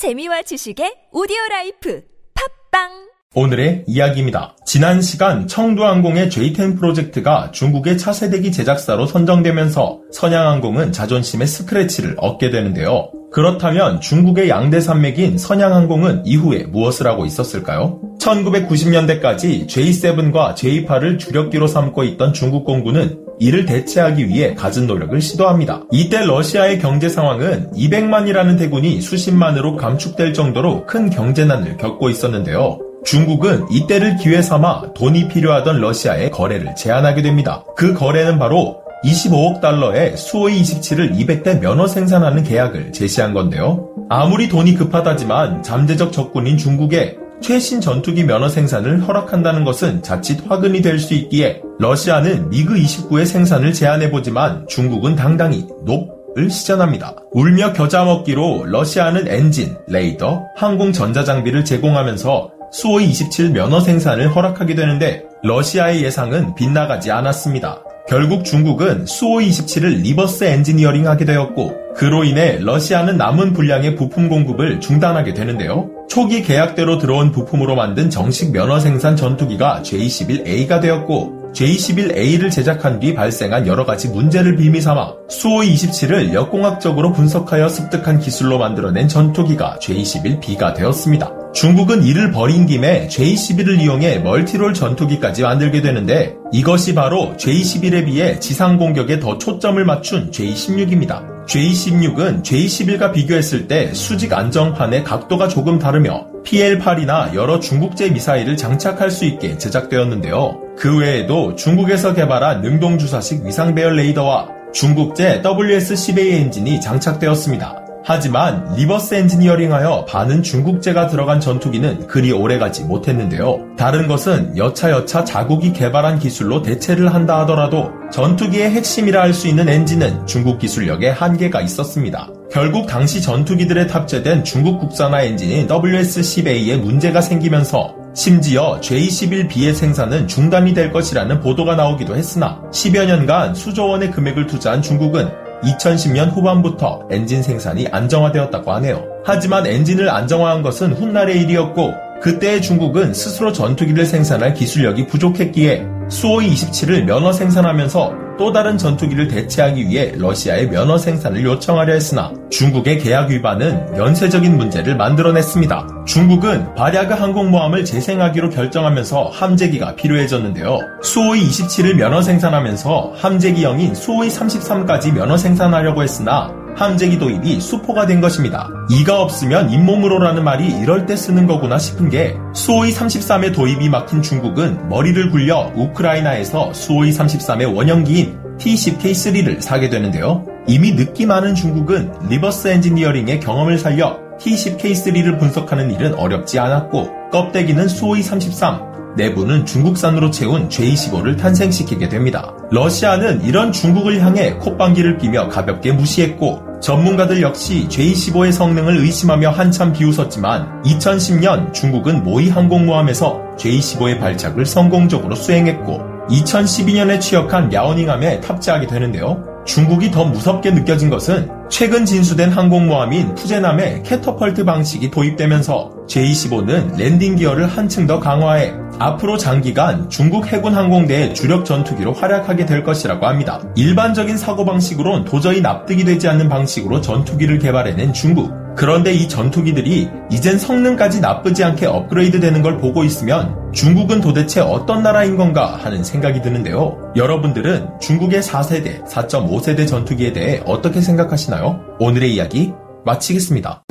재미와 지식의 오디오 라이프 팟빵 오늘의 이야기입니다. 지난 시간 청두항공의 J10 프로젝트가 중국의 차세대기 제작사로 선정되면서 선양항공은 자존심에 스크래치를 얻게 되는데요. 그렇다면 중국의 양대 산맥인 선양항공은 이후에 무엇을 하고 있었을까요? 1990년대까지 J7과 J8을 주력기로 삼고 있던 중국 공군은 이를 대체하기 위해 갖은 노력을 시도합니다. 이때 러시아의 경제 상황은 200만이라는 대군이 수십만으로 감축될 정도로 큰 경제난을 겪고 있었는데요. 중국은 이때를 기회 삼아 돈이 필요하던 러시아의 거래를 제한하게 됩니다. 그 거래는 바로 25억 달러의 수호이 27을 200대 면허 생산하는 계약을 제시한 건데요. 아무리 돈이 급하다지만 잠재적 적군인 중국에 최신 전투기 면허 생산을 허락한다는 것은 자칫 화근이 될 수 있기에 러시아는 미그 29의 생산을 제한해보지만 중국은 당당히 높을 시전합니다. 울며 겨자 먹기로 러시아는 엔진, 레이더, 항공 전자장비를 제공하면서 수호이 27 면허 생산을 허락하게 되는데 러시아의 예상은 빗나가지 않았습니다. 결국 중국은 수호이 27을 reverse engineering 하게 되었고 그로 인해 러시아는 남은 분량의 부품 공급을 중단하게 되는데요. 초기 계약대로 들어온 부품으로 만든 정식 면허 생산 전투기가 J11A가 되었고 J11A를 제작한 뒤 발생한 여러 가지 문제를 빌미 삼아 수호이 27을 역공학적으로 분석하여 습득한 기술로 만들어낸 전투기가 J11B가 되었습니다. 중국은 이를 벌인 김에 J11을 이용해 multirole 전투기까지 만들게 되는데 이것이 바로 J11에 비해 지상 공격에 더 초점을 맞춘 J16입니다. J16은 J11과 비교했을 때 수직 안정판의 각도가 조금 다르며 PL8이나 여러 중국제 미사일을 장착할 수 있게 제작되었는데요. 그 외에도 중국에서 개발한 능동주사식 위상배열 레이더와 중국제 WS-10A 엔진이 장착되었습니다. 하지만 reverse engineering하여 반은 중국제가 들어간 전투기는 그리 오래가지 못했는데요. 다른 것은 여차여차 자국이 개발한 기술로 대체를 한다 하더라도 전투기의 핵심이라 할 수 있는 엔진은 중국 기술력에 한계가 있었습니다. 결국 당시 전투기들에 탑재된 중국 국산화 엔진인 WS-10A에 문제가 생기면서 심지어 J11B의 생산은 중단이 될 것이라는 보도가 나오기도 했으나 10여 년간 수조 원의 금액을 투자한 중국은 2010년 후반부터 엔진 생산이 안정화되었다고 하네요. 하지만 엔진을 안정화한 것은 훗날의 일이었고 그때의 중국은 스스로 전투기를 생산할 기술력이 부족했기에 수호이 27을 면허 생산하면서 또 다른 전투기를 대체하기 위해 러시아의 면허 생산을 요청하려 했으나 중국의 계약 위반은 연쇄적인 문제를 만들어냈습니다. 중국은 발야그 항공모함을 재생하기로 결정하면서 함재기가 필요해졌는데요. 수호이 27을 면허 생산하면서 함재기형인 수호이 33까지 면허 생산하려고 했으나 함재기 도입이 수포가 된 것입니다. 이가 없으면 잇몸으로라는 말이 이럴 때 쓰는 거구나 싶은 게 수호이 33의 도입이 막힌 중국은 머리를 굴려 우크라이나에서 수호이 33의 원형기인 T10K3를 사게 되는데요. 이미 늦기 많은 중국은 reverse engineering의 경험을 살려 T10K3를 분석하는 일은 어렵지 않았고 껍데기는 수호이 33, 내부는 중국산으로 채운 J15를 탄생시키게 됩니다. 러시아는 이런 중국을 향해 콧방귀를 끼며 가볍게 무시했고 전문가들 역시 J15의 성능을 의심하며 한참 비웃었지만 2010년 중국은 모의 항공모함에서 J15의 발착을 성공적으로 수행했고 2012년에 취역한 랴오닝함에 탑재하게 되는데요. 중국이 더 무섭게 느껴진 것은 최근 진수된 항공모함인 푸젠함의 캐터펄트 방식이 도입되면서 J-15는 랜딩 기어를 한층 더 강화해 앞으로 장기간 중국 해군 항공대의 주력 전투기로 활약하게 될 것이라고 합니다. 일반적인 사고방식으론 도저히 납득이 되지 않는 방식으로 전투기를 개발해낸 중국. 그런데 이 전투기들이 이젠 성능까지 나쁘지 않게 업그레이드 되는 걸 보고 있으면 중국은 도대체 어떤 나라인 건가 하는 생각이 드는데요. 여러분들은 중국의 4세대, 4.5세대 전투기에 대해 어떻게 생각하시나요? 오늘의 이야기 마치겠습니다.